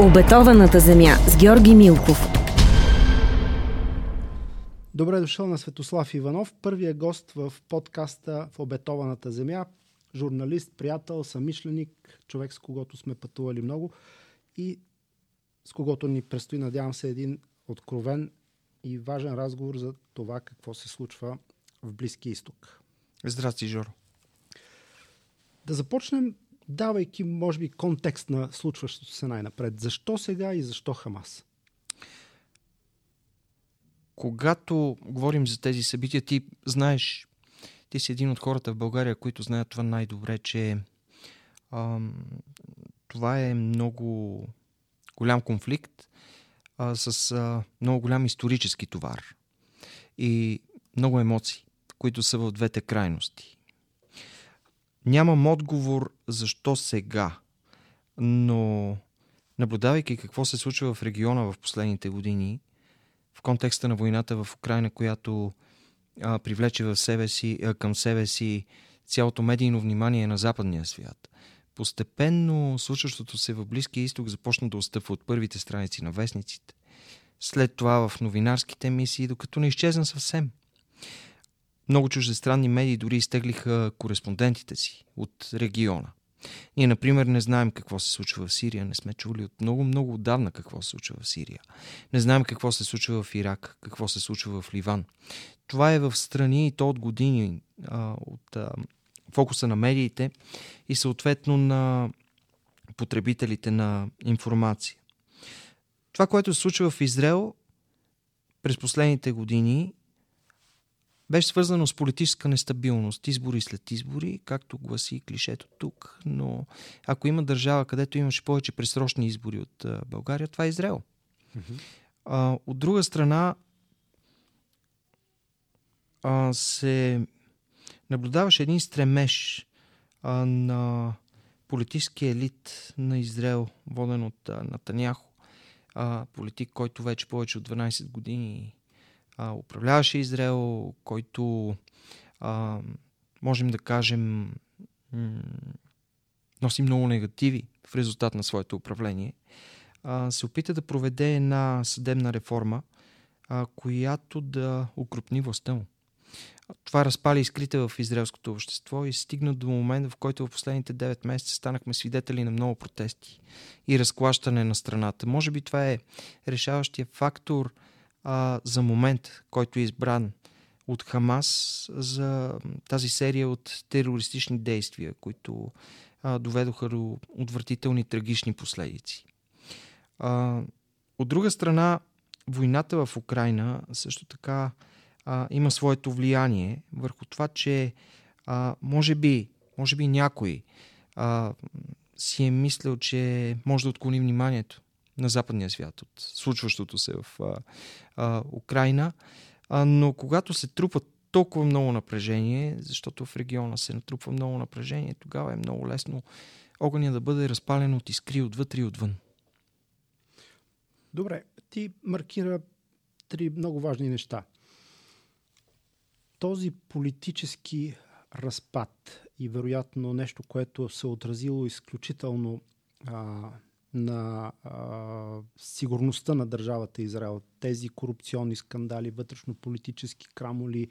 Обетованата земя с Георги Милков. Добре дошъл на Светослав Иванов, първия гост в подкаста в Обетованата земя. Журналист, приятел, самишленик, човек с когото сме пътували много и с когото ни предстои, надявам се, един откровен и важен разговор за това какво се случва в Близки изток. Здрасти, Жоро. Да започнем давайки, може би, контекст на случващото се най-напред. Защо сега и защо Хамас? Когато говорим за тези събития, ти знаеш, ти си един от хората в България, които знаят това най-добре, че ам, това е много голям конфликт а, с а, много голям исторически товар и много емоции, които са в двете крайности. Нямам отговор защо сега, но наблюдавайки какво се случва в региона в последните години, в контекста на войната в Украина, която а, привлече в себе си, а, към себе си цялото медийно внимание на западния свят. Постепенно случващото се в Близкия изток започна да отстъпва от първите страници на вестниците. След това в новинарските емисии, докато не изчезна съвсем – много чуждестранни медии дори изтеглиха кореспондентите си от региона. Ние, например, не знаем какво се случва в Сирия, не сме чули от много-много отдавна какво се случва в Сирия. Не знаем какво се случва в Ирак, какво се случва в Ливан. Това е в страни и то от години а, от а, фокуса на медиите и съответно на потребителите на информация. Това, което се случва в Израел през последните години беше свързано с политическа нестабилност, избори след избори, както гласи клишето тук, но ако има държава, където имаше повече пресрочни избори от България, това е Израел. Mm-hmm. А, от друга страна, а, се наблюдаваше един стремеж а, на политически елит на Израел, воден от а, Натаняхо, а, политик, който вече повече от 12 години а, управляваше Израел, който а, можем да кажем носи много негативи в резултат на своето управление, а, се опита да проведе една съдебна реформа, а, която да укрупни властта му. Това разпали искрите в израелското общество и стигна до момент, в който в последните 9 месеца станахме свидетели на много протести и разклащане на страната. Може би това е решаващия фактор – а, за момент, който е избран от Хамас за тази серия от терористични действия, които а, доведоха до отвратителни трагични последици. А, от друга страна, войната в Украина също така а, има своето влияние върху това, че а, може би, може би някой а, си е мислил, че може да отклони вниманието на западния свят от случващото се в а, а, Украина. А, но когато се трупа толкова много напрежение, защото в региона се натрупва много напрежение, тогава е много лесно огъня да бъде разпален от искри отвътре и отвън. Добре, ти маркира три много важни неща. Този политически разпад и вероятно нещо, което се отразило изключително а, на а, сигурността на държавата Израел. Тези корупционни скандали, вътрешно-политически крамоли,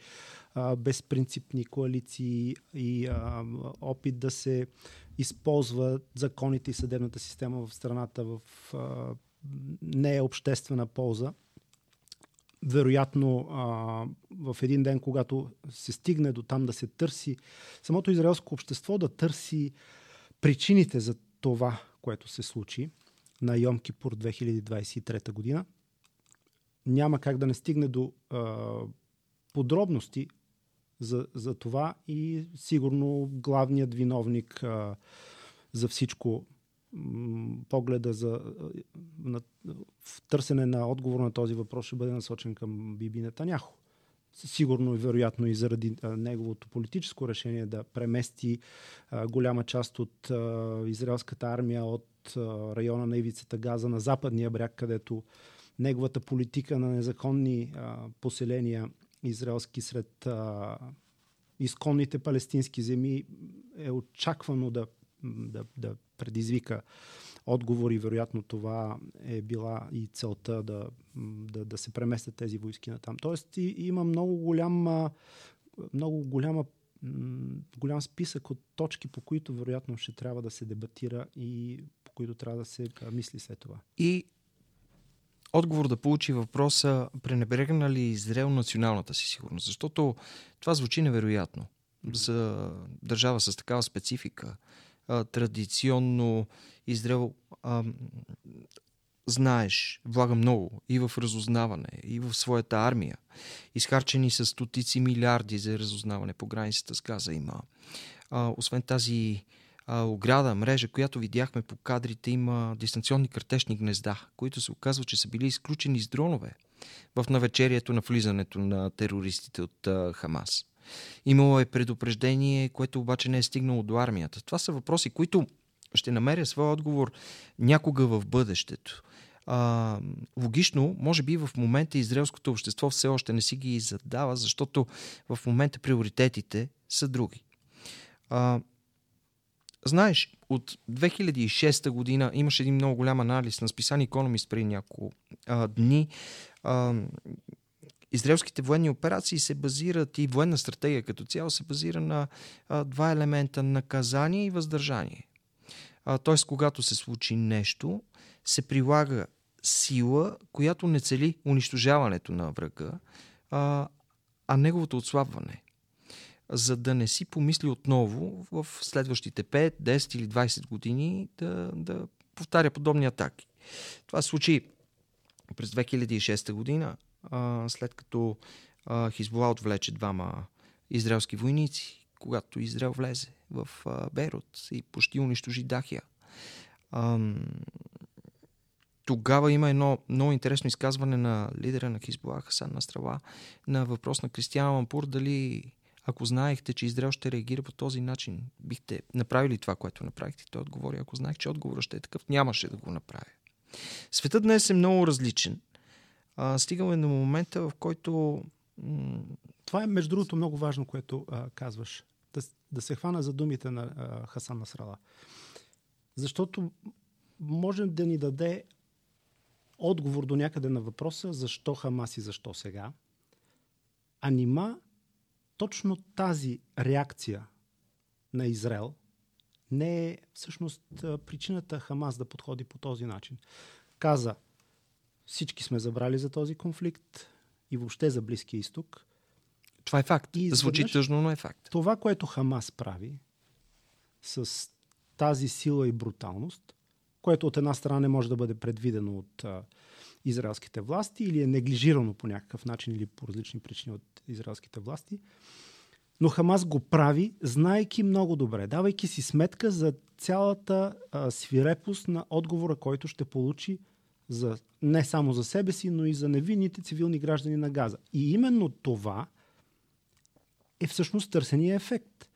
а, безпринципни коалиции и а, опит да се използва законите и съдебната система в страната в а, не е обществена полза. Вероятно, а, в един ден, когато се стигне до там да се търси самото израелско общество, да търси причините за това, което се случи на Йом Кипур 2023 година. Няма как да не стигне до а, подробности за, за това и сигурно главният виновник а, за всичко погледа за на, в търсене на отговор на този въпрос ще бъде насочен към Биби Нетаняхо сигурно и вероятно и заради а, неговото политическо решение да премести а, голяма част от а, израелската армия от а, района на ивицата Газа на западния бряг, където неговата политика на незаконни а, поселения израелски сред а, изконните палестински земи е очаквано да, да, да предизвика отговори. Вероятно това е била и целта да, да, да се преместят тези войски на там. Тоест и, има много голям, много голяма голям списък от точки, по които вероятно ще трябва да се дебатира и по които трябва да се мисли след това. И отговор да получи въпроса пренебрегна ли Израел националната си сигурност? Защото това звучи невероятно за държава с такава специфика. А, традиционно Израел а, знаеш, влага много и в разузнаване, и в своята армия. Изхарчени са стотици милиарди за разузнаване по границата с Газа има. А, освен тази а, ограда, мрежа, която видяхме по кадрите, има дистанционни картешни гнезда, които се оказва, че са били изключени с дронове в навечерието на влизането на терористите от а, Хамас. Имало е предупреждение, което обаче не е стигнало до армията. Това са въпроси, които ще намеря своя отговор някога в бъдещето. А, логично, може би в момента израелското общество все още не си ги задава, защото в момента приоритетите са други. А, знаеш, от 2006 година имаше един много голям анализ на списание Economist преди няколко дни. А, израелските военни операции се базират и военна стратегия като цяло се базира на а, два елемента наказание и въздържание. Т.е. когато се случи нещо, се прилага сила, която не цели унищожаването на врага, а, а неговото отслабване. За да не си помисли отново в следващите 5, 10 или 20 години да, да повтаря подобни атаки. Това случи през 2006 година, след като Хизбола отвлече двама израелски войници, когато Израел влезе в а, и почти унищожи Дахия. Тогава има едно много интересно изказване на лидера на Хизбола, Хасан Настрала, на въпрос на Кристиан Лампур, дали ако знаехте, че Израел ще реагира по този начин, бихте направили това, което направихте. Той отговори, ако знаех, че отговорът ще е такъв, нямаше да го направя. Светът днес е много различен. А, стигаме до момента, в който... М- това е, между другото, много важно, което а, казваш. Да, да се хвана за думите на а, Хасан Насрала. Защото можем да ни даде отговор до някъде на въпроса защо Хамас и защо сега. А нима точно тази реакция на Израел не е всъщност причината Хамас да подходи по този начин. Каза, всички сме забрали за този конфликт и въобще за Близкия изток. Това е факт. И Звучи тъжно, но е факт. Това, което Хамас прави с тази сила и бруталност, което от една страна не може да бъде предвидено от а, израелските власти или е неглижирано по някакъв начин или по различни причини от израелските власти. Но Хамас го прави, знайки много добре, давайки си сметка за цялата а, свирепост на отговора, който ще получи за, не само за себе си, но и за невинните цивилни граждани на Газа. И именно това е всъщност търсения ефект.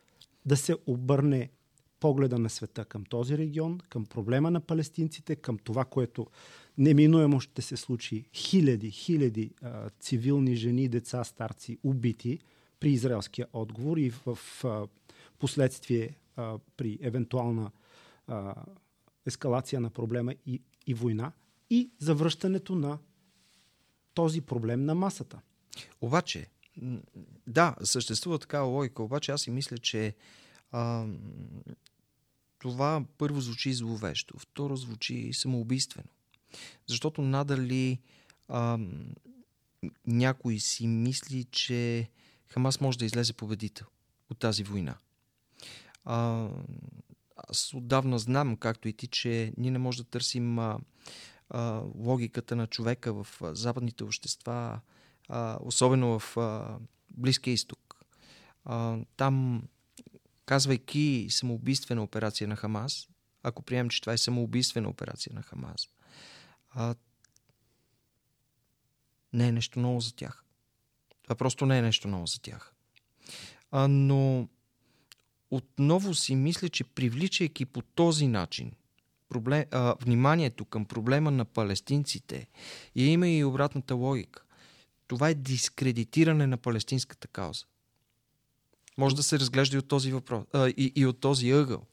Да се обърне погледа на света към този регион, към проблема на палестинците, към това, което неминуемо ще се случи. Хиляди, хиляди а, цивилни жени, деца, старци убити при израелския отговор и в, а, последствие а, при евентуална а, ескалация на проблема и, и война и завръщането на този проблем на масата. Обаче, да, съществува такава логика, обаче аз си мисля, че а, това първо звучи зловещо, второ звучи самоубийствено. Защото надали а, някой си мисли, че Хамас може да излезе победител от тази война. А, аз отдавна знам, както и ти, че ние не можем да търсим а, логиката на човека в западните общества, особено в Близкия изток. Там казвайки самоубийствена операция на Хамас, ако приемем, че това е самоубийствена операция на Хамас, не е нещо ново за тях. Това просто не е нещо ново за тях. Но отново си мисля, че привличайки по този начин проблем, а, вниманието към проблема на палестинците и има и обратната логика. Това е дискредитиране на палестинската кауза може да се разглежда и от този въпрос, а, и, и от този ъгъл.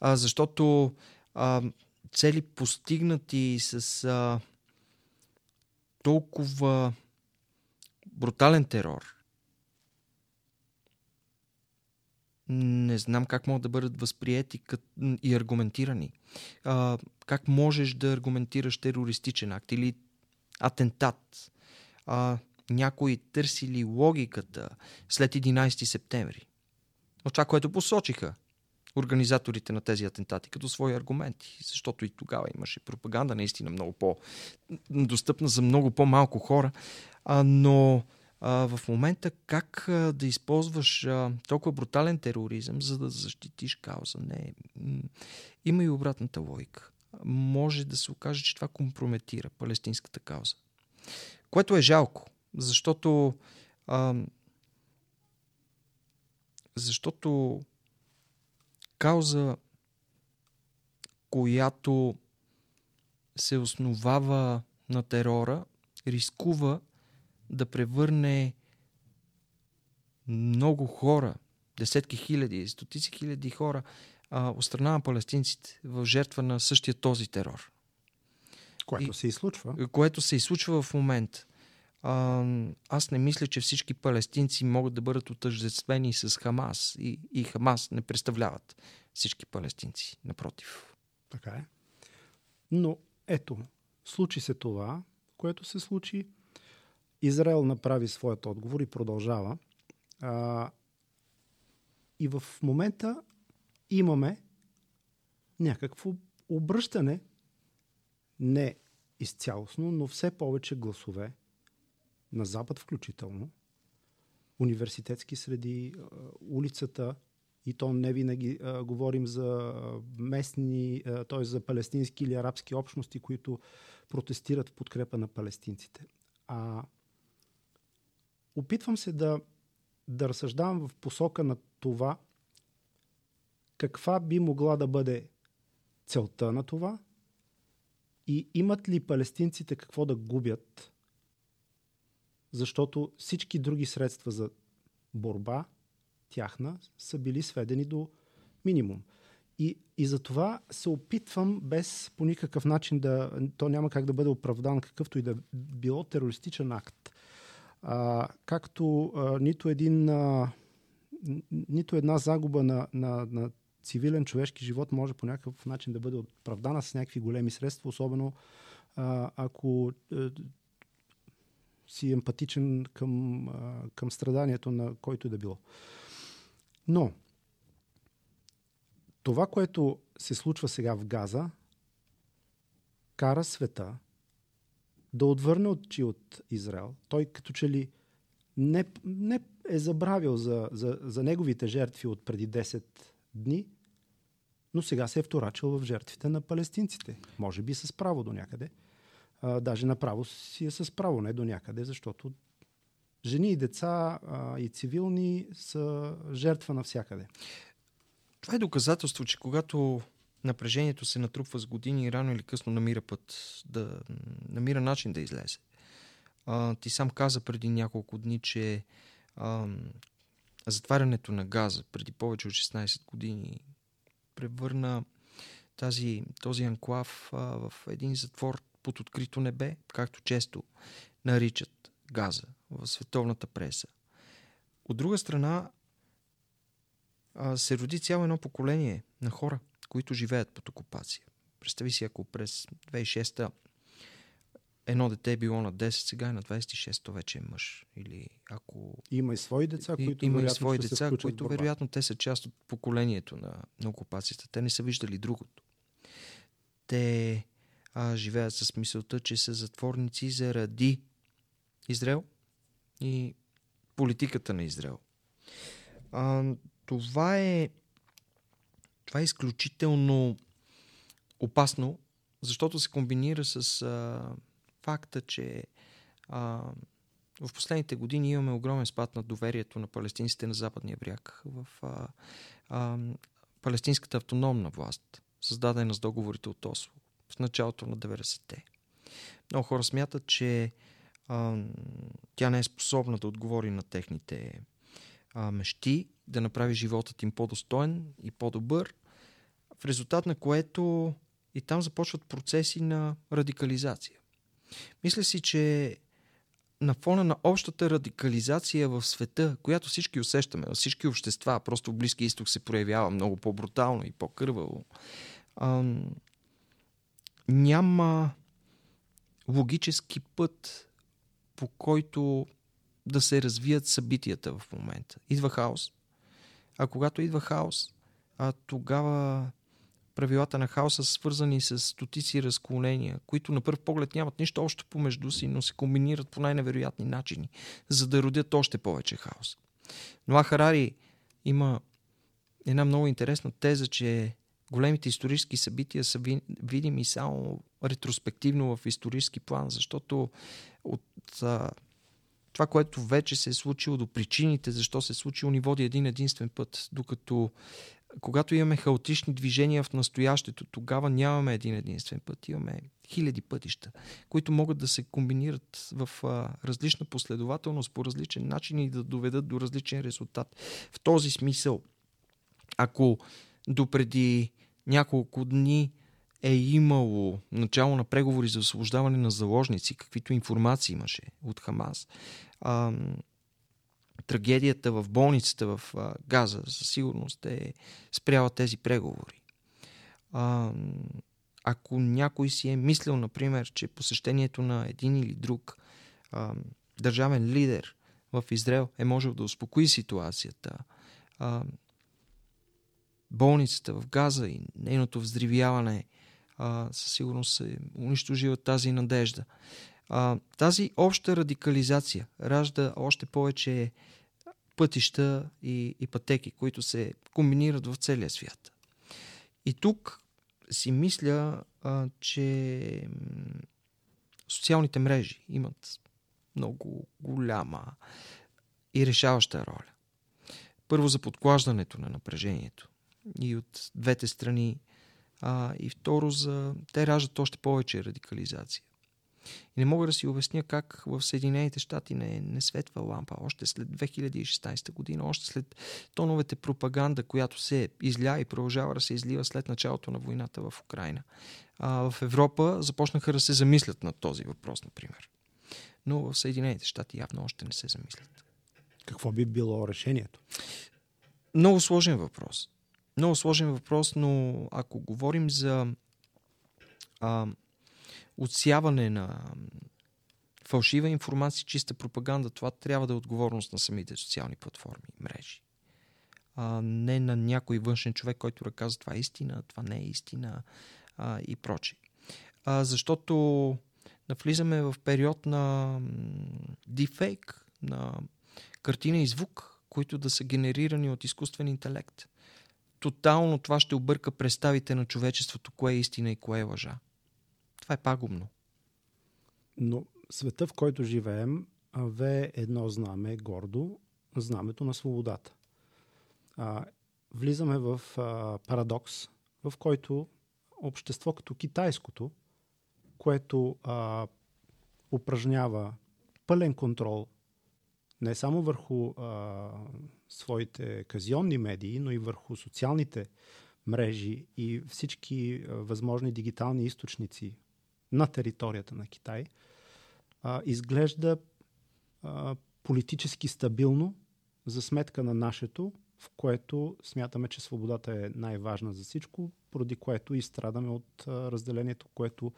А, защото а, цели постигнати с а, толкова брутален терор, не знам как могат да бъдат възприяти и аргументирани. А, как можеш да аргументираш терористичен акт или атентат? А, някои търсили логиката след 11 септември. Но това, което посочиха организаторите на тези атентати като свои аргументи, защото и тогава имаше пропаганда наистина много по-достъпна за много по-малко хора, а, но в момента как да използваш толкова брутален тероризъм, за да защитиш кауза. Не. Има и обратната логика. Може да се окаже, че това компрометира палестинската кауза. Което е жалко, защото защото кауза, която се основава на терора, рискува да превърне много хора, десетки хиляди, стотици хиляди хора а, от страна на палестинците в жертва на същия този терор. Което и, се изслучва. Което се изслучва в момента. А, аз не мисля, че всички палестинци могат да бъдат отъждествени с Хамас. И, и Хамас не представляват всички палестинци. Напротив. Така е. Но ето, случи се това, което се случи. Израел направи своят отговор и продължава. А, и в момента имаме някакво обръщане, не изцялостно, но все повече гласове, на Запад включително, университетски среди, улицата, и то не винаги а, говорим за местни, т.е. за палестински или арабски общности, които протестират в подкрепа на палестинците. А опитвам се да, да разсъждавам в посока на това, каква би могла да бъде целта на това и имат ли палестинците какво да губят, защото всички други средства за борба, тяхна, са били сведени до минимум. И, и за това се опитвам без по никакъв начин да... То няма как да бъде оправдан какъвто и да било терористичен акт а, както а, нито, един, а, нито една загуба на, на, на цивилен човешки живот може по някакъв начин да бъде оправдана с някакви големи средства, особено а, ако а, си емпатичен към, а, към страданието на който и да било. Но това, което се случва сега в Газа, кара света да отвърне очи от Израел. Той като че ли не, не е забравил за, за, за неговите жертви от преди 10 дни, но сега се е вторачил в жертвите на палестинците. Може би с право до някъде. А, даже направо си е с право, не до някъде, защото жени и деца а, и цивилни са жертва навсякъде. Това е доказателство, че когато напрежението се натрупва с години и рано или късно намира път, да намира начин да излезе. А, ти сам каза преди няколко дни, че а, затварянето на газа преди повече от 16 години превърна тази, този анклав а, в един затвор под открито небе, както често наричат газа в световната преса. От друга страна, а, се роди цяло едно поколение на хора, които живеят под окупация. Представи си, ако през 2006 едно дете е било на 10, сега е на 26, то вече е мъж. Или ако... Има и свои деца, които Има и свои деца, които вероятно те са част от поколението на, на окупацията. Те не са виждали другото. Те а, живеят с мисълта, че са затворници заради Израел и политиката на Израел. А, това е това е изключително опасно, защото се комбинира с а, факта, че а, в последните години имаме огромен спад на доверието на палестинците на западния бряг в а, а, палестинската автономна власт, създадена с договорите от Осло в началото на 90-те. Много хора смятат, че а, тя не е способна да отговори на техните а, мечти, да направи животът им по-достоен и по-добър, в резултат на което и там започват процеси на радикализация. Мисля си, че на фона на общата радикализация в света, която всички усещаме, във всички общества, просто в Близки изток се проявява много по-брутално и по-кърваво, ам, няма логически път, по който да се развият събитията в момента. Идва хаос. А когато идва хаос, а тогава правилата на хаоса са свързани с стотици разклонения, които на първ поглед нямат нищо общо помежду си, но се комбинират по най-невероятни начини, за да родят още повече хаос. Но Харари има една много интересна теза, че големите исторически събития са видими само ретроспективно в исторически план, защото от това, което вече се е случило до причините, защо се е случило, ни води един единствен път, докато когато имаме хаотични движения в настоящето, тогава нямаме един единствен път, имаме хиляди пътища, които могат да се комбинират в а, различна последователност, по различен начин и да доведат до различен резултат. В този смисъл, ако допреди няколко дни е имало начало на преговори за освобождаване на заложници, каквито информации имаше от Хамас, а, трагедията в болницата в а, Газа със сигурност е спряла тези преговори. А, ако някой си е мислил, например, че посещението на един или друг а, държавен лидер в Израел е можел да успокои ситуацията, а, болницата в Газа и нейното взривяване а, със сигурност се унищожила тази надежда. А, тази обща радикализация ражда още повече пътища и, и пътеки, които се комбинират в целия свят. И тук си мисля, а, че социалните мрежи имат много голяма и решаваща роля. Първо за подклаждането на напрежението и от двете страни, а, и второ за... те раждат още повече радикализация. И не мога да си обясня как в Съединените щати не, не светва лампа. Още след 2016 година, още след тоновете пропаганда, която се изля и продължава да се излива след началото на войната в Украина. А, в Европа започнаха да се замислят над този въпрос, например. Но в Съединените щати явно още не се замислят. Какво би било решението? Много сложен въпрос. Много сложен въпрос, но ако говорим за а, отсяване на фалшива информация, чиста пропаганда, това трябва да е отговорност на самите социални платформи, мрежи. А, не на някой външен човек, който да казва това е истина, това не е истина а, и прочее. Защото навлизаме в период на дефейк, на картина и звук, които да са генерирани от изкуствен интелект. Тотално това ще обърка представите на човечеството, кое е истина и кое е лъжа. Това е пагубно. Но света, в който живеем, ве едно знаме гордо, знамето на свободата. А, влизаме в а, парадокс, в който общество като китайското, което а, упражнява пълен контрол не само върху а, своите казионни медии, но и върху социалните мрежи и всички а, възможни дигитални източници на територията на Китай, а, изглежда а, политически стабилно за сметка на нашето, в което смятаме, че свободата е най-важна за всичко, поради което и страдаме от а, разделението, което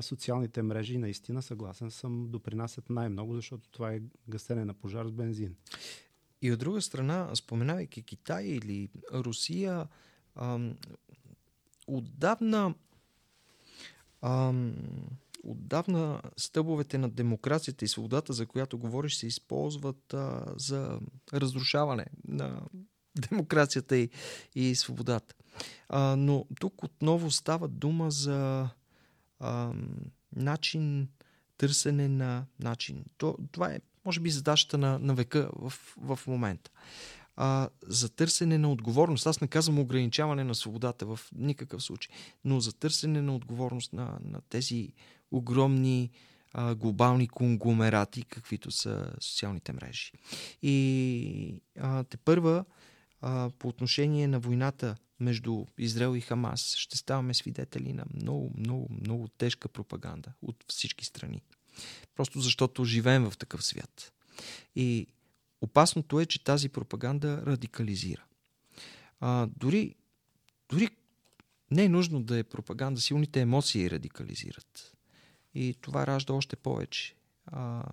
социалните мрежи наистина, съгласен съм, допринасят най-много, защото това е гасене на пожар с бензин. И от друга страна, споменавайки Китай или Русия, ам, отдавна Ам, отдавна стъбовете на демокрацията и свободата, за която говориш, се използват а, за разрушаване на демокрацията и, и свободата. А, но тук отново става дума за а, начин, търсене на начин. То, това е, може би, задачата на, на века в, в момента а, за търсене на отговорност. Аз не казвам ограничаване на свободата в никакъв случай, но за търсене на отговорност на, на тези огромни а, глобални конгломерати, каквито са социалните мрежи. И а, те първа а, по отношение на войната между Израел и Хамас, ще ставаме свидетели на много, много, много тежка пропаганда от всички страни. Просто защото живеем в такъв свят. И опасното е, че тази пропаганда радикализира. А, дори, дори не е нужно да е пропаганда, силните емоции радикализират. И това ражда още повече а,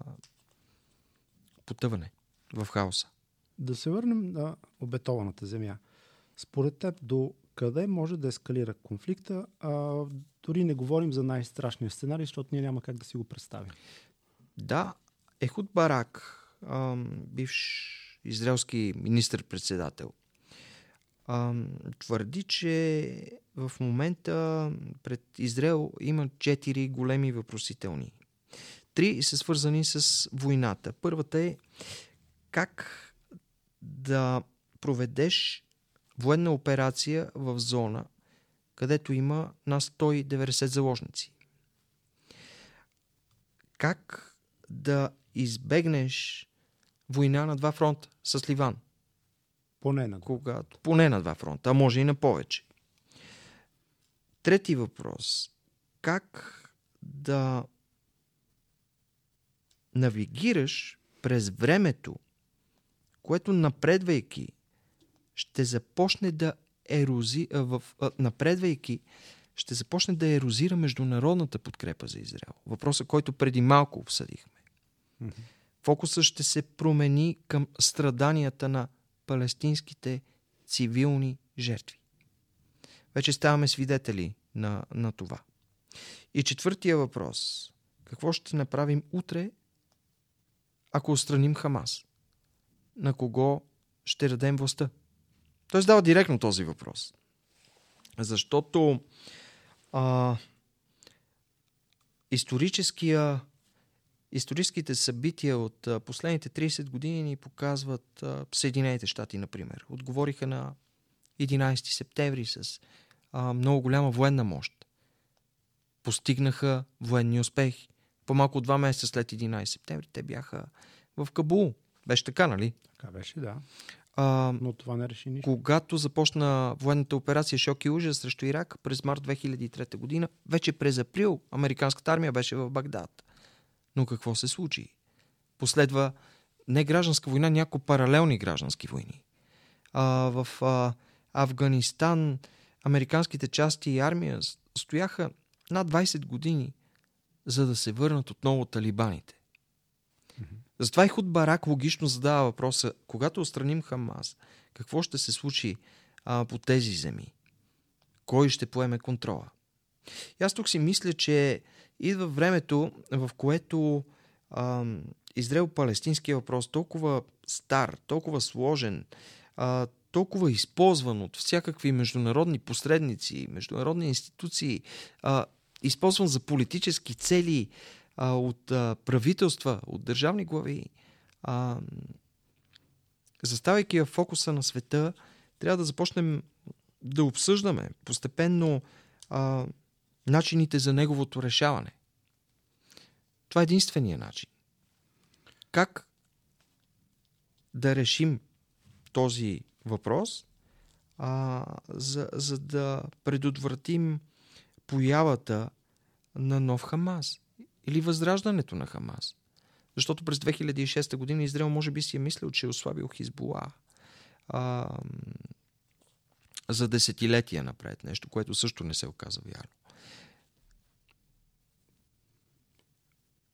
потъване в хаоса. Да се върнем на обетованата земя. Според теб, до къде може да ескалира конфликта? А, дори не говорим за най-страшния сценарий, защото ние няма как да си го представим. Да, Ехуд Барак, бивш израелски министр-председател, твърди, че в момента пред Израел има четири големи въпросителни. Три са свързани с войната. Първата е как да проведеш военна операция в зона, където има на 190 заложници. Как да избегнеш война на два фронта с Ливан? Поне на Когато, поне на два фронта, а може и на повече. Трети въпрос. Как да навигираш през времето, което напредвайки ще започне да ерози, а, в, а, напредвайки, ще започне да ерозира международната подкрепа за Израел. Въпросът, който преди малко обсъдихме. Mm-hmm. Фокусът ще се промени към страданията на палестинските цивилни жертви. Вече ставаме свидетели на, на това. И четвъртия въпрос. Какво ще направим утре, ако отстраним Хамас? На кого ще дадем властта? Той задава директно този въпрос. Защото а, историческия, историческите събития от последните 30 години ни показват а, Съединените щати, например. Отговориха на 11 септември с а, много голяма военна мощ. Постигнаха военни успехи. По-малко от два месеца след 11 септември те бяха в Кабул. Беше така, нали? Така беше, да. А, Но това не реши нищо. Когато започна военната операция Шок и ужас срещу Ирак през март 2003 година, вече през април американската армия беше в Багдад. Но какво се случи? Последва не гражданска война, някои паралелни граждански войни. А, в а, Афганистан американските части и армия стояха над 20 години, за да се върнат отново талибаните. Затова и Худ Барак логично задава въпроса, когато отстраним Хамас, какво ще се случи а, по тези земи? Кой ще поеме контрола? И аз тук си мисля, че идва времето, в което Израел-палестинския въпрос толкова стар, толкова сложен, а, толкова използван от всякакви международни посредници, международни институции, а, използван за политически цели, а, от а, правителства, от държавни глави, а, заставайки в фокуса на света, трябва да започнем да обсъждаме постепенно а, начините за неговото решаване. Това е единствения начин. Как да решим този въпрос, а, за, за да предотвратим появата на нов Хамас или възраждането на Хамас. Защото през 2006 година Израел може би си е мислил, че е ослабил Хизбула а, за десетилетия напред. Нещо, което също не се оказа вярно.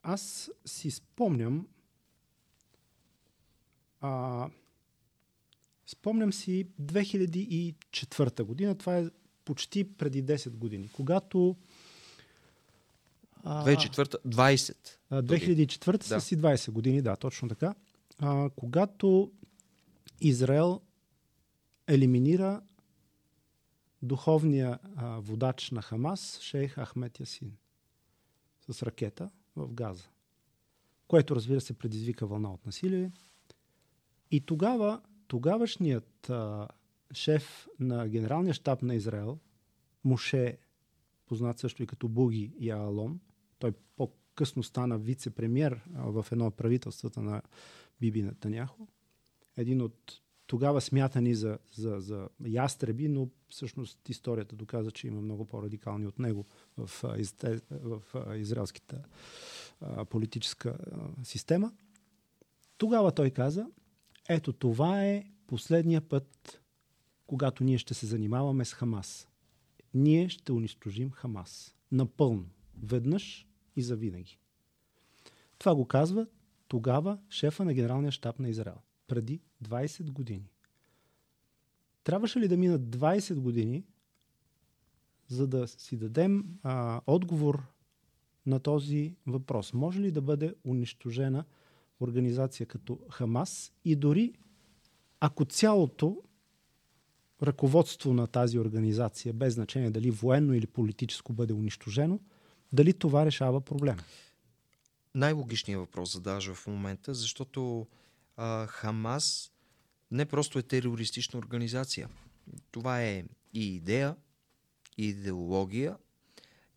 Аз си спомням а, спомням си 2004 година, това е почти преди 10 години, когато 2004, 20. 2004 да. са си 20 години, да, точно така. А, когато Израел елиминира духовния а, водач на Хамас, шейх Ахмет Ясин, с ракета в Газа, което разбира се предизвика вълна от насилие. И тогава тогавашният а, шеф на генералния щаб на Израел, Муше, познат също и като Буги Яалон, той по-късно стана вице-премьер в едно от правителствата на Биби Натаняхо. Един от тогава смятани за, за, за ястреби, но всъщност историята доказа, че има много по-радикални от него в, в израелската политическа система. Тогава той каза, ето това е последния път, когато ние ще се занимаваме с Хамас. Ние ще унищожим Хамас. Напълно. Веднъж и завинаги. Това го казва тогава шефа на генералния щаб на Израел. Преди 20 години. Трябваше ли да минат 20 години, за да си дадем а, отговор на този въпрос? Може ли да бъде унищожена организация като Хамас и дори ако цялото ръководство на тази организация, без значение дали военно или политическо бъде унищожено, дали това решава проблема? Най-логичният въпрос задаваш в момента, защото а, Хамас не просто е терористична организация. Това е и идея, и идеология,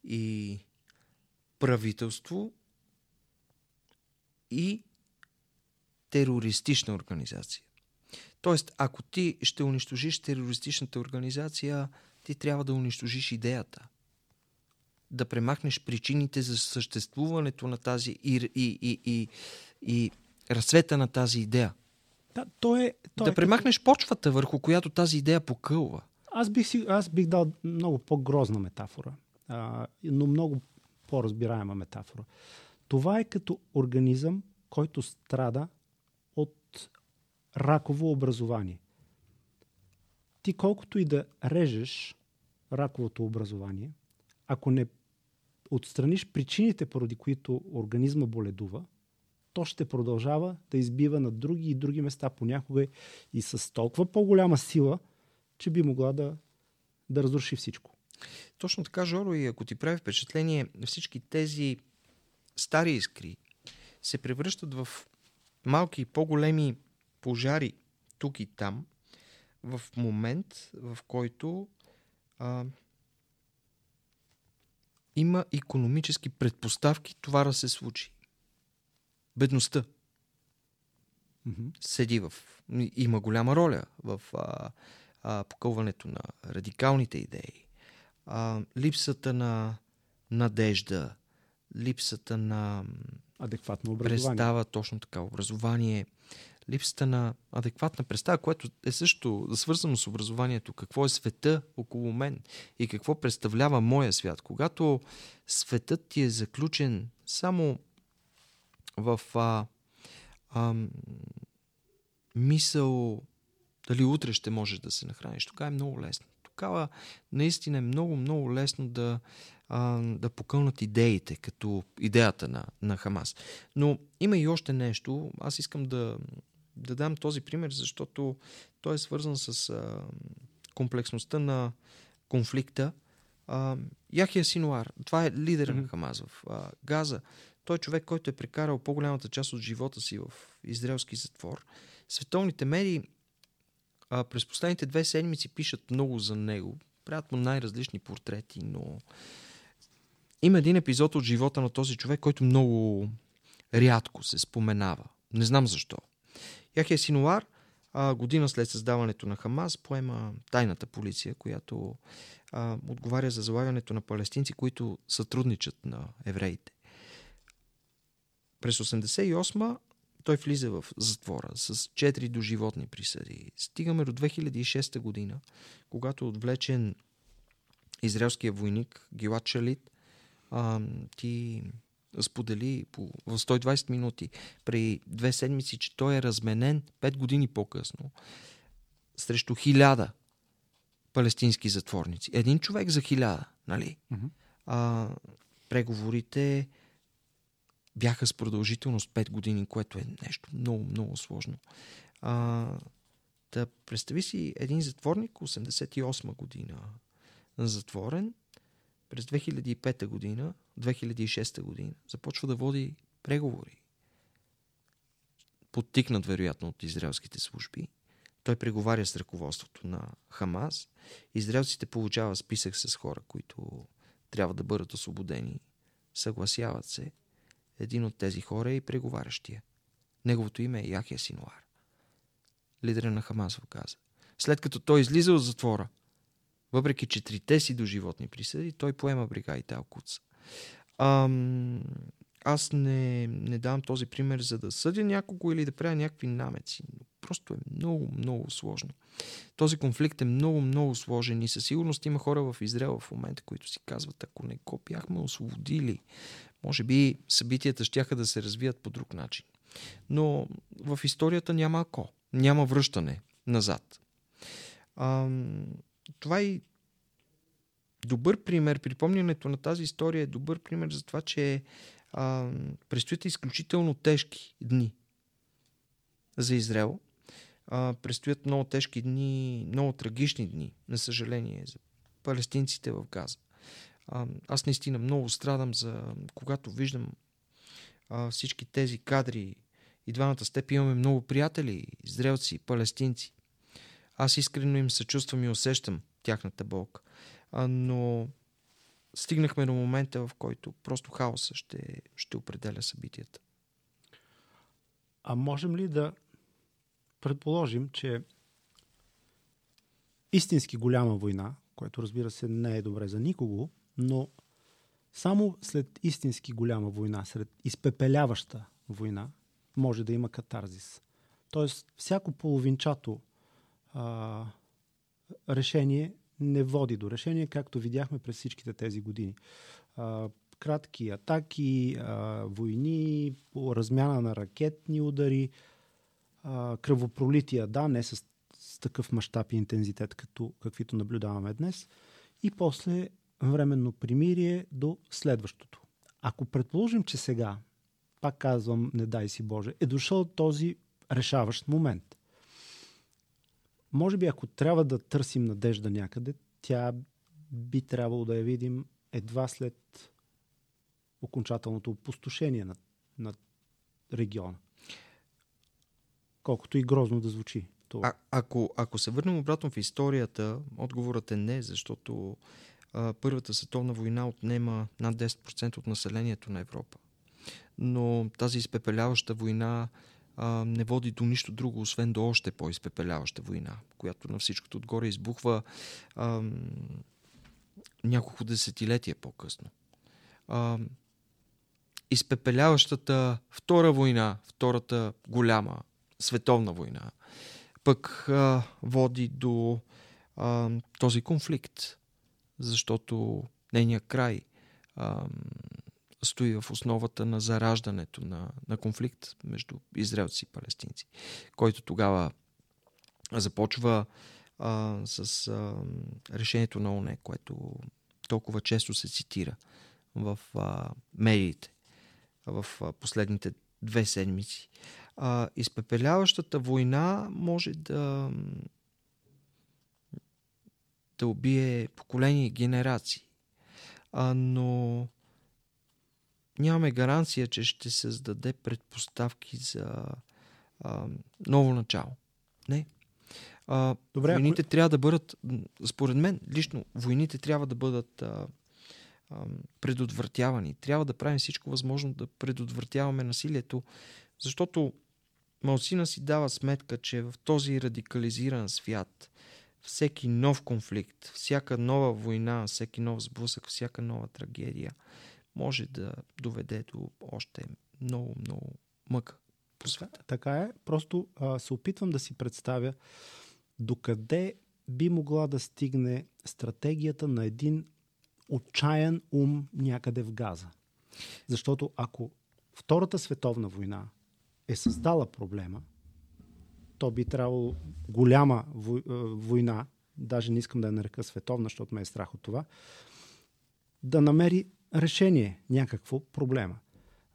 и правителство, и терористична организация. Тоест, ако ти ще унищожиш терористичната организация, ти трябва да унищожиш идеята. Да премахнеш причините за съществуването на тази и, и, и, и, и разцвета на тази идея. Да, то е, то да е премахнеш като... почвата, върху която тази идея покълва. Аз бих, си, аз бих дал много по-грозна метафора, а, но много по-разбираема метафора. Това е като организъм, който страда от раково образование. Ти колкото и да режеш раковото образование, ако не отстраниш причините, поради които организма боледува, то ще продължава да избива на други и други места, понякога и с толкова по-голяма сила, че би могла да, да разруши всичко. Точно така, Жоро, и ако ти прави впечатление, всички тези стари искри се превръщат в малки и по-големи пожари тук и там, в момент, в който а, има економически предпоставки това да се случи. Бедността Mm-hmm. седи в... Има голяма роля в а, а, покълването на радикалните идеи. А, липсата на надежда, липсата на Адекватно образование. представа, точно така, образование, липсата на адекватна представа, което е също свързано с образованието. Какво е света около мен и какво представлява моя свят. Когато светът ти е заключен само в а, а, мисъл дали утре ще можеш да се нахраниш, тогава е много лесно. Тогава наистина е много, много лесно да, а, да покълнат идеите, като идеята на, на Хамас. Но има и още нещо. Аз искам да, да дам този пример, защото той е свързан с а, комплексността на конфликта. А, Яхия Синуар, това е лидер mm-hmm. на Хамас в а, Газа. Той е човек, който е прекарал по-голямата част от живота си в израелски затвор. Световните медии а, през последните две седмици пишат много за него. Правят му най-различни портрети, но има един епизод от живота на този човек, който много рядко се споменава. Не знам защо. Яхия Синуар, а, година след създаването на Хамас, поема тайната полиция, която а, отговаря за залагането на палестинци, които сътрудничат на евреите. През 88 той влиза в затвора с 4 доживотни присъди. Стигаме до 2006 година, когато отвлечен израелския войник Гилат Шалит а, ти сподели по, в 120 минути при две седмици, че той е разменен 5 години по-късно срещу хиляда палестински затворници. Един човек за хиляда, нали? Mm-hmm. А, преговорите бяха с продължителност 5 години, което е нещо много, много сложно. А, да представи си един затворник, 88 година затворен, през 2005 година, 2006 година, започва да води преговори. Подтикнат, вероятно, от израелските служби. Той преговаря с ръководството на Хамас. Израелците получават списък с хора, които трябва да бъдат освободени. Съгласяват се. Един от тези хора е и преговарящия. Неговото име е Яхия Синуар. лидера на Хамас в Газа. След като той излиза от затвора, въпреки че трите си до животни присъди, той поема бригадите Алкуца. Ам, аз не, не давам този пример за да съдя някого или да правя някакви намеци. Просто е много, много сложно. Този конфликт е много, много сложен и със сигурност има хора в Израел в момента, които си казват, ако не го бяхме освободили, може би събитията ще да се развият по друг начин. Но в историята няма ако. Няма връщане назад. А, това е добър пример. Припомнянето на тази история е добър пример за това, че а, предстоят изключително тежки дни за Израел. А, предстоят много тежки дни, много трагични дни, на съжаление, за палестинците в Газа. А, аз наистина много страдам за когато виждам а, всички тези кадри и двамата степи имаме много приятели, израелци, палестинци. Аз искрено им съчувствам и усещам тяхната болка. А, но стигнахме до момента, в който просто хаоса ще, ще определя събитията. А можем ли да предположим, че истински голяма война, което разбира се не е добре за никого, но само след истински голяма война, след изпепеляваща война, може да има катарзис. Тоест, всяко половинчато а, решение не води до решение, както видяхме през всичките тези години. А, кратки атаки, а, войни, размяна на ракетни удари, а, кръвопролития, да, не с, с такъв мащаб и интензитет, като каквито наблюдаваме днес, и после временно примирие до следващото. Ако предположим, че сега, пак казвам, не дай си Боже, е дошъл този решаващ момент. Може би, ако трябва да търсим надежда някъде, тя би трябвало да я видим едва след окончателното опустошение на, на региона. Колкото и грозно да звучи. Това. А, ако, ако се върнем обратно в историята, отговорът е не, защото а, Първата световна война отнема над 10% от населението на Европа. Но тази изпепеляваща война не води до нищо друго, освен до още по-изпепеляваща война, която на всичкото отгоре избухва а, няколко десетилетия по-късно. А, изпепеляващата втора война, втората голяма световна война, пък а, води до а, този конфликт, защото нейният край а, стои в основата на зараждането на, на конфликт между израелци и палестинци, който тогава започва а, с а, решението на ОНЕ, което толкова често се цитира в а, медиите в а, последните две седмици. А, изпепеляващата война може да да убие поколение и генерации. А, но нямаме гаранция, че ще създаде предпоставки за а, ново начало. Не. А, Добре, войните ако... трябва да бъдат, според мен, лично, войните трябва да бъдат а, а, предотвратявани. Трябва да правим всичко възможно да предотвратяваме насилието, защото малцина си дава сметка, че в този радикализиран свят всеки нов конфликт, всяка нова война, всеки нов сблъсък, всяка нова трагедия – може да доведе до още много, много мъка по. Така е. Просто а, се опитвам да си представя докъде би могла да стигне стратегията на един отчаян ум някъде в Газа. Защото ако Втората световна война е създала проблема, то би трябвало голяма война, даже не искам да я нарека световна, защото ме е страх от това, да намери решение някакво проблема.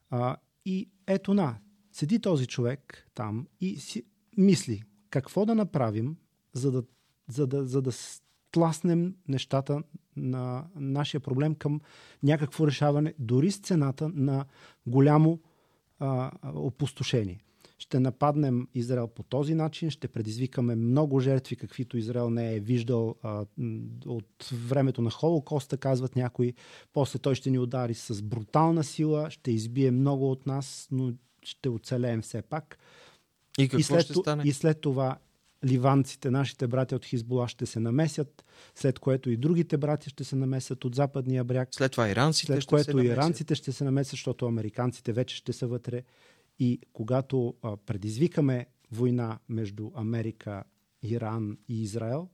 А, и ето на, седи този човек там и си мисли какво да направим, за да, за да, за да тласнем нещата на нашия проблем към някакво решаване, дори с цената на голямо а, опустошение ще нападнем Израел по този начин, ще предизвикаме много жертви, каквито Израел не е виждал а, от времето на Холокоста, казват някои. После той ще ни удари с брутална сила, ще избие много от нас, но ще оцелеем все пак. И какво и след, ще стане? И след това ливанците, нашите братя от Хизбола ще се намесят, след което и другите братя ще се намесят от западния бряг. След това иранците След ще което се намесят. иранците ще се намесят, защото американците вече ще са вътре. И когато а, предизвикаме война между Америка, Иран и Израел,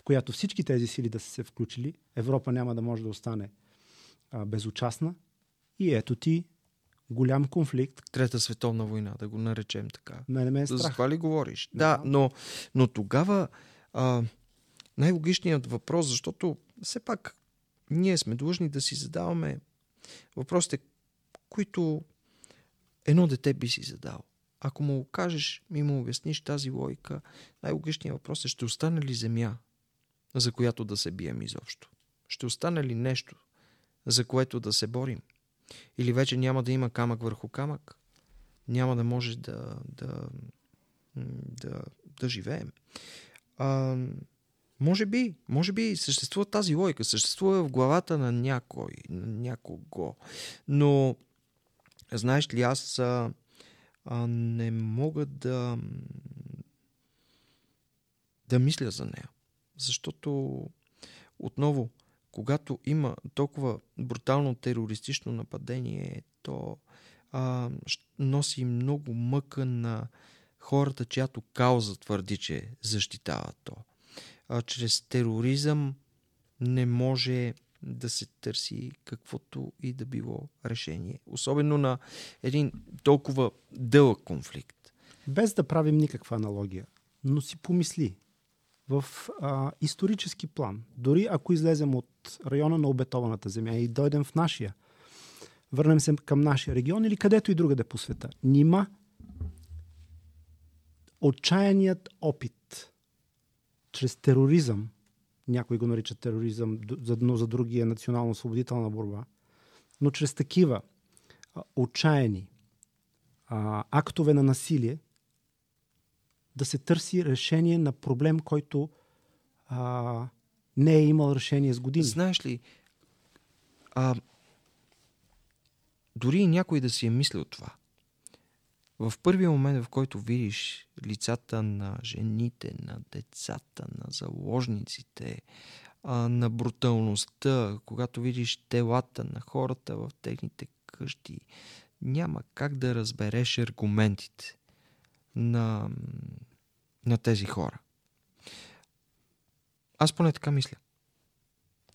в която всички тези сили да са се включили, Европа няма да може да остане а, безучастна. И ето ти голям конфликт. Трета световна война, да го наречем така. Мене ме е За страх. това ли говориш? Да. Да, но, но тогава а, най-логичният въпрос, защото все пак ние сме длъжни да си задаваме въпросите, които едно дете би си задал. Ако му кажеш и му обясниш тази логика, най-логичният въпрос е, ще остане ли земя, за която да се бием изобщо? Ще остане ли нещо, за което да се борим? Или вече няма да има камък върху камък? Няма да може да, да, да, да живеем. А, може би, може би съществува тази логика, съществува в главата на някой, на някого. Но, знаеш ли, аз а, а, не мога да да мисля за нея. Защото отново, когато има толкова брутално терористично нападение, то а, носи много мъка на хората, чиято кауза твърди, че защитава то. А, чрез тероризъм не може да се търси каквото и да било решение. Особено на един толкова дълъг конфликт. Без да правим никаква аналогия, но си помисли. В а, исторически план, дори ако излезем от района на обетованата земя и дойдем в нашия, върнем се към нашия регион или където и другаде по света, нима отчаяният опит чрез тероризъм, някои го наричат тероризъм, но за други е национално-освободителна борба, но чрез такива отчаяни а, актове на насилие да се търси решение на проблем, който а, не е имал решение с години. Знаеш ли, а, дори и някой да си е мислил това, в първия момент, в който видиш лицата на жените, на децата, на заложниците, на бруталността, когато видиш телата на хората в техните къщи, няма как да разбереш аргументите на, на тези хора. Аз поне така мисля.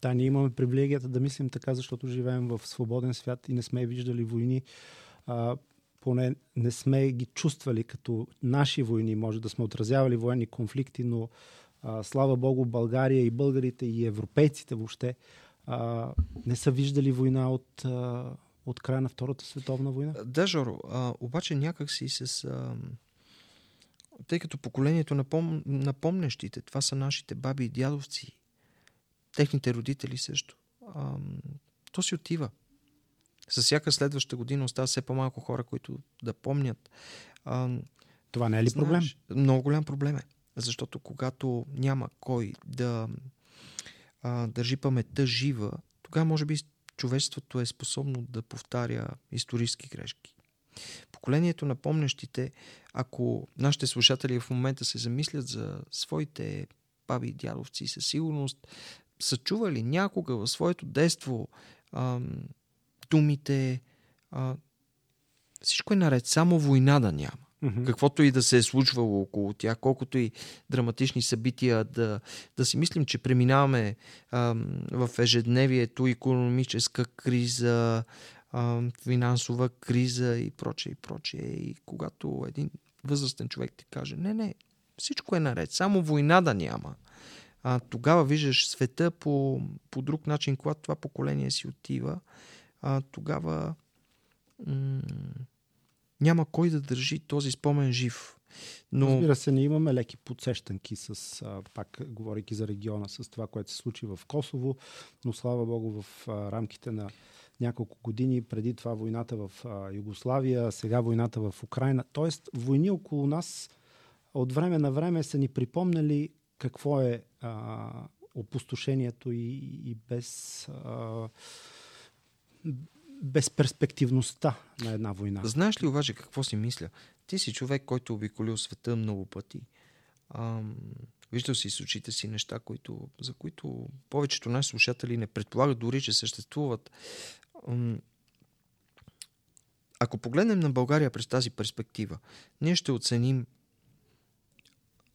Да, ние имаме привилегията да мислим така, защото живеем в свободен свят и не сме виждали войни. Поне не сме ги чувствали като наши войни. Може да сме отразявали военни конфликти, но а, слава Богу, България и българите и европейците въобще а, не са виждали война от, а, от края на Втората световна война. Да, Жоро, а, обаче някак си с... А, тъй като поколението на, пом, това са нашите баби и дядовци, техните родители също, а, то си отива. С всяка следваща година остава все по-малко хора, които да помнят. А, Това не е ли проблем? Знаеш, много голям проблем е. Защото когато няма кой да а, държи паметта жива, тогава може би човечеството е способно да повтаря исторически грешки. Поколението на помнящите, ако нашите слушатели в момента се замислят за своите баби и дядовци, със сигурност са чували някога в своето детство ам, думите а, всичко е наред, само война да няма. Мгм. Каквото и да се е случвало около тях, колкото и драматични събития, да, да си мислим, че преминаваме ам, в ежедневието економическа криза, ам, финансова криза и прочее, и прочее. И когато един възрастен човек ти каже, не, не, всичко е наред, само война да няма. А, тогава виждаш света по, по друг начин, когато това поколение си отива, а, тогава м- няма кой да държи този спомен жив. Но Разбира се, ние имаме леки подсещанки с, а, пак говорейки за региона, с това, което се случи в Косово, но слава Богу в а, рамките на няколко години, преди това войната в а, Югославия, сега войната в Украина. Тоест, войни около нас от време на време са ни припомнали какво е а, опустошението и, и без, а, безперспективността на една война. Знаеш ли обаче какво си мисля? Ти си човек, който обиколил света много пъти. Ам, виждал си с очите си неща, които, за които повечето наши слушатели не предполагат дори, че съществуват. Ам, ако погледнем на България през тази перспектива, ние ще оценим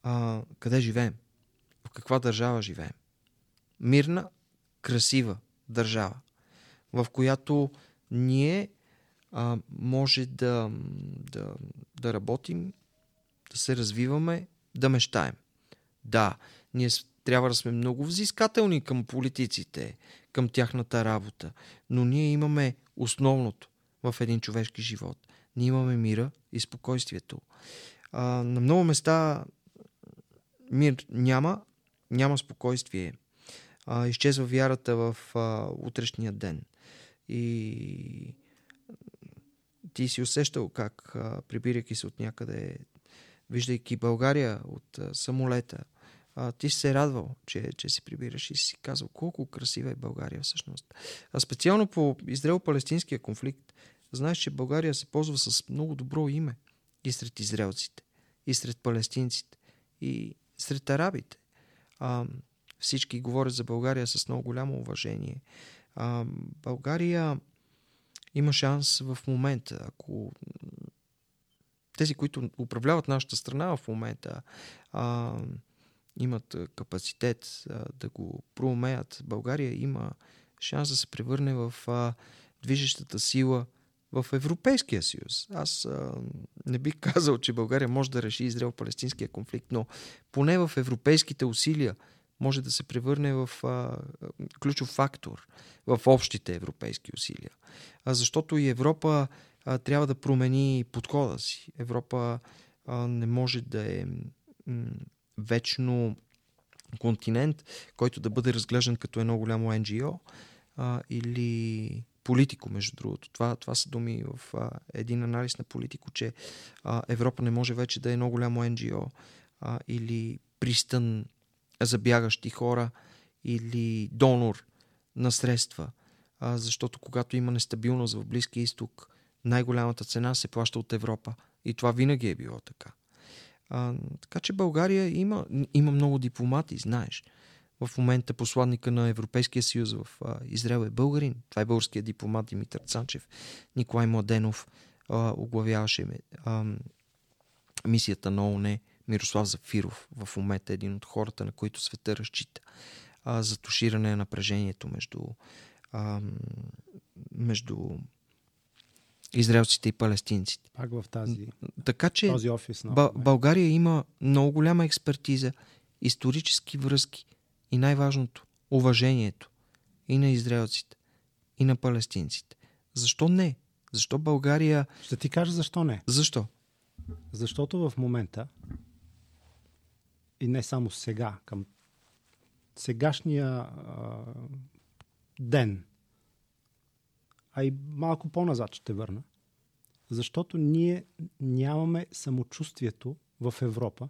а, къде живеем, в каква държава живеем. Мирна, красива държава, в която ние а, може да, да, да работим, да се развиваме, да мечтаем. Да, ние трябва да сме много взискателни към политиците, към тяхната работа, но ние имаме основното в един човешки живот. Ние имаме мира и спокойствието. А, на много места мир няма, няма спокойствие. А, изчезва вярата в а, утрешния ден. И ти си усещал как, прибирайки се от някъде, виждайки България от самолета, ти си се радвал, че, че си прибираш и си казал колко красива е България всъщност. А специално по Израел-Палестинския конфликт, знаеш, че България се ползва с много добро име и сред израелците, и сред палестинците, и сред арабите. А, всички говорят за България с много голямо уважение. А, България има шанс в момента, ако тези, които управляват нашата страна в момента, а, имат капацитет а, да го проумеят, България има шанс да се превърне в а, движещата сила в Европейския съюз. Аз а, не бих казал, че България може да реши Израел-Палестинския конфликт, но поне в европейските усилия може да се превърне в а, ключов фактор в общите европейски усилия. А, защото и Европа а, трябва да промени подхода си. Европа а, не може да е м- вечно континент, който да бъде разглеждан като едно голямо НГО а, или политико, между другото. Това, това са думи в а, един анализ на политико, че а, Европа не може вече да е едно голямо а, или пристан за бягащи хора или донор на средства. А, защото когато има нестабилност в Близкия изток, най-голямата цена се плаща от Европа. И това винаги е било така. А, така че България има, има много дипломати, знаеш. В момента посланника на Европейския съюз в а, Израел е българин. Това е българският дипломат Димитър Цанчев. Николай Младенов а, оглавяваше а, мисията на ООН. Мирослав Зафиров в момента е един от хората, на които света разчита а, за туширане на напрежението между, а, между израелците и палестинците. Пак в тази, така, че този офис. На България има много голяма експертиза, исторически връзки и най-важното уважението и на израелците, и на палестинците. Защо не? Защо България... Ще ти кажа защо не. Защо? Защото в момента и не само сега, към сегашния а, ден, а и малко по-назад ще върна, защото ние нямаме самочувствието в Европа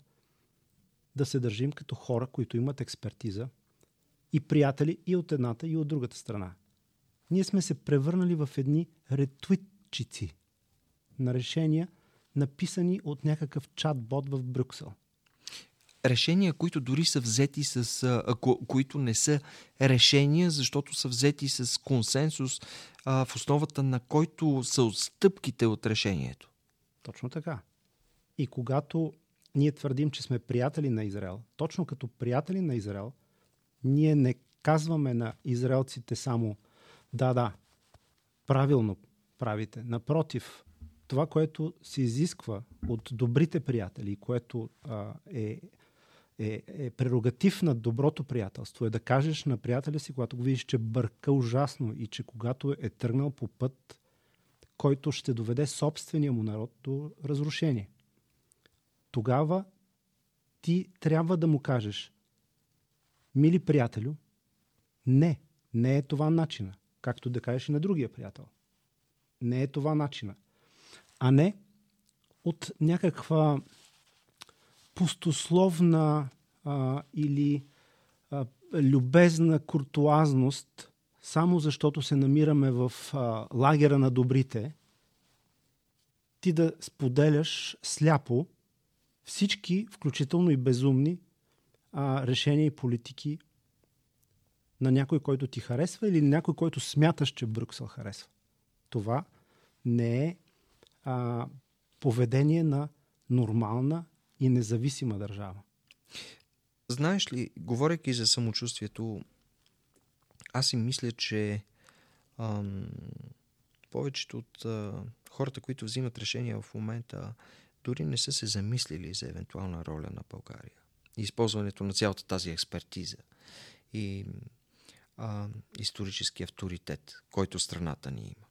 да се държим като хора, които имат експертиза и приятели и от едната, и от другата страна. Ние сме се превърнали в едни ретвитчици на решения, написани от някакъв чат-бот в Брюксел – решения, които дори са взети с. Ко, които не са решения, защото са взети с консенсус, а, в основата на който са отстъпките от решението. Точно така. И когато ние твърдим, че сме приятели на Израел, точно като приятели на Израел, ние не казваме на израелците само да, да, правилно правите. Напротив, това, което се изисква от добрите приятели, което а, е е, е прерогатив на доброто приятелство е да кажеш на приятеля си, когато го видиш, че бърка ужасно и че когато е тръгнал по път, който ще доведе собствения му народ до разрушение. Тогава ти трябва да му кажеш, мили приятелю, не, не е това начина. Както да кажеш и на другия приятел. Не е това начина. А не от някаква пустословна а, или а, любезна куртуазност, само защото се намираме в а, лагера на добрите, ти да споделяш сляпо всички, включително и безумни, а, решения и политики на някой, който ти харесва или някой, който смяташ, че Брюксел харесва. Това не е а, поведение на нормална и независима държава. Знаеш ли, говоряки за самочувствието, аз си мисля, че ам, повечето от а, хората, които взимат решения в момента, дори не са се замислили за евентуална роля на България. Използването на цялата тази експертиза и а, исторически авторитет, който страната ни има.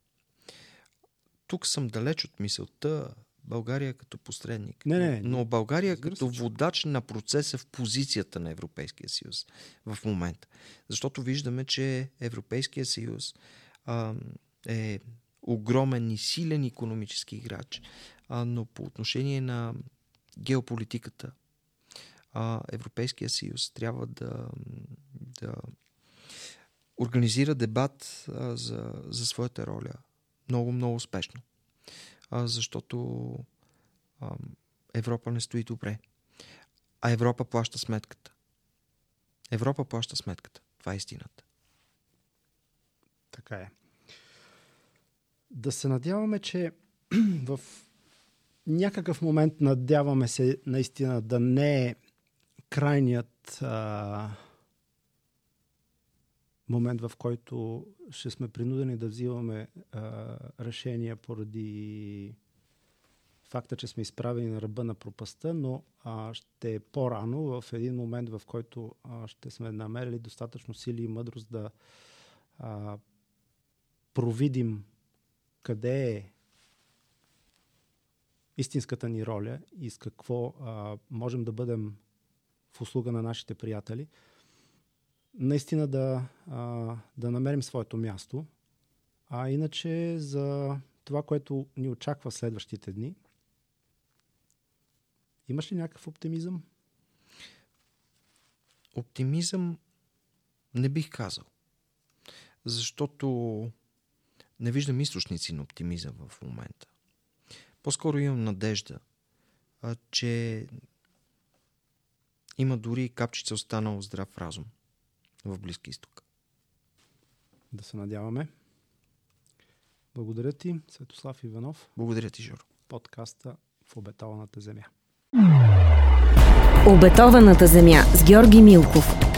Тук съм далеч от мисълта България като посредник. Не, не, но България разбира като водач на процеса в позицията на Европейския съюз в момента. Защото виждаме, че Европейския съюз а, е огромен и силен економически играч, а, но по отношение на геополитиката, а, Европейския съюз трябва да, да организира дебат а, за, за своята роля много, много успешно. А, защото а, Европа не стои добре. А Европа плаща сметката. Европа плаща сметката. Това е истината. Така е. Да се надяваме, че в някакъв момент надяваме се наистина да не е крайният а, момент, в който ще сме принудени да взимаме а, решения поради факта, че сме изправени на ръба на пропаста, но а, ще е по-рано, в един момент, в който а, ще сме намерили достатъчно сили и мъдрост да а, провидим къде е истинската ни роля и с какво а, можем да бъдем в услуга на нашите приятели, наистина да, а, да намерим своето място. А иначе за това, което ни очаква следващите дни, имаш ли някакъв оптимизъм? Оптимизъм не бих казал. Защото не виждам източници на оптимизъм в момента. По-скоро имам надежда, а, че има дори капчица останал здрав разум в Близки изток. Да се надяваме. Благодаря ти, Светослав Иванов, Благодаря ти, Жоро. подкаста в обетованата земя. Обетованата земя с Георги Милков.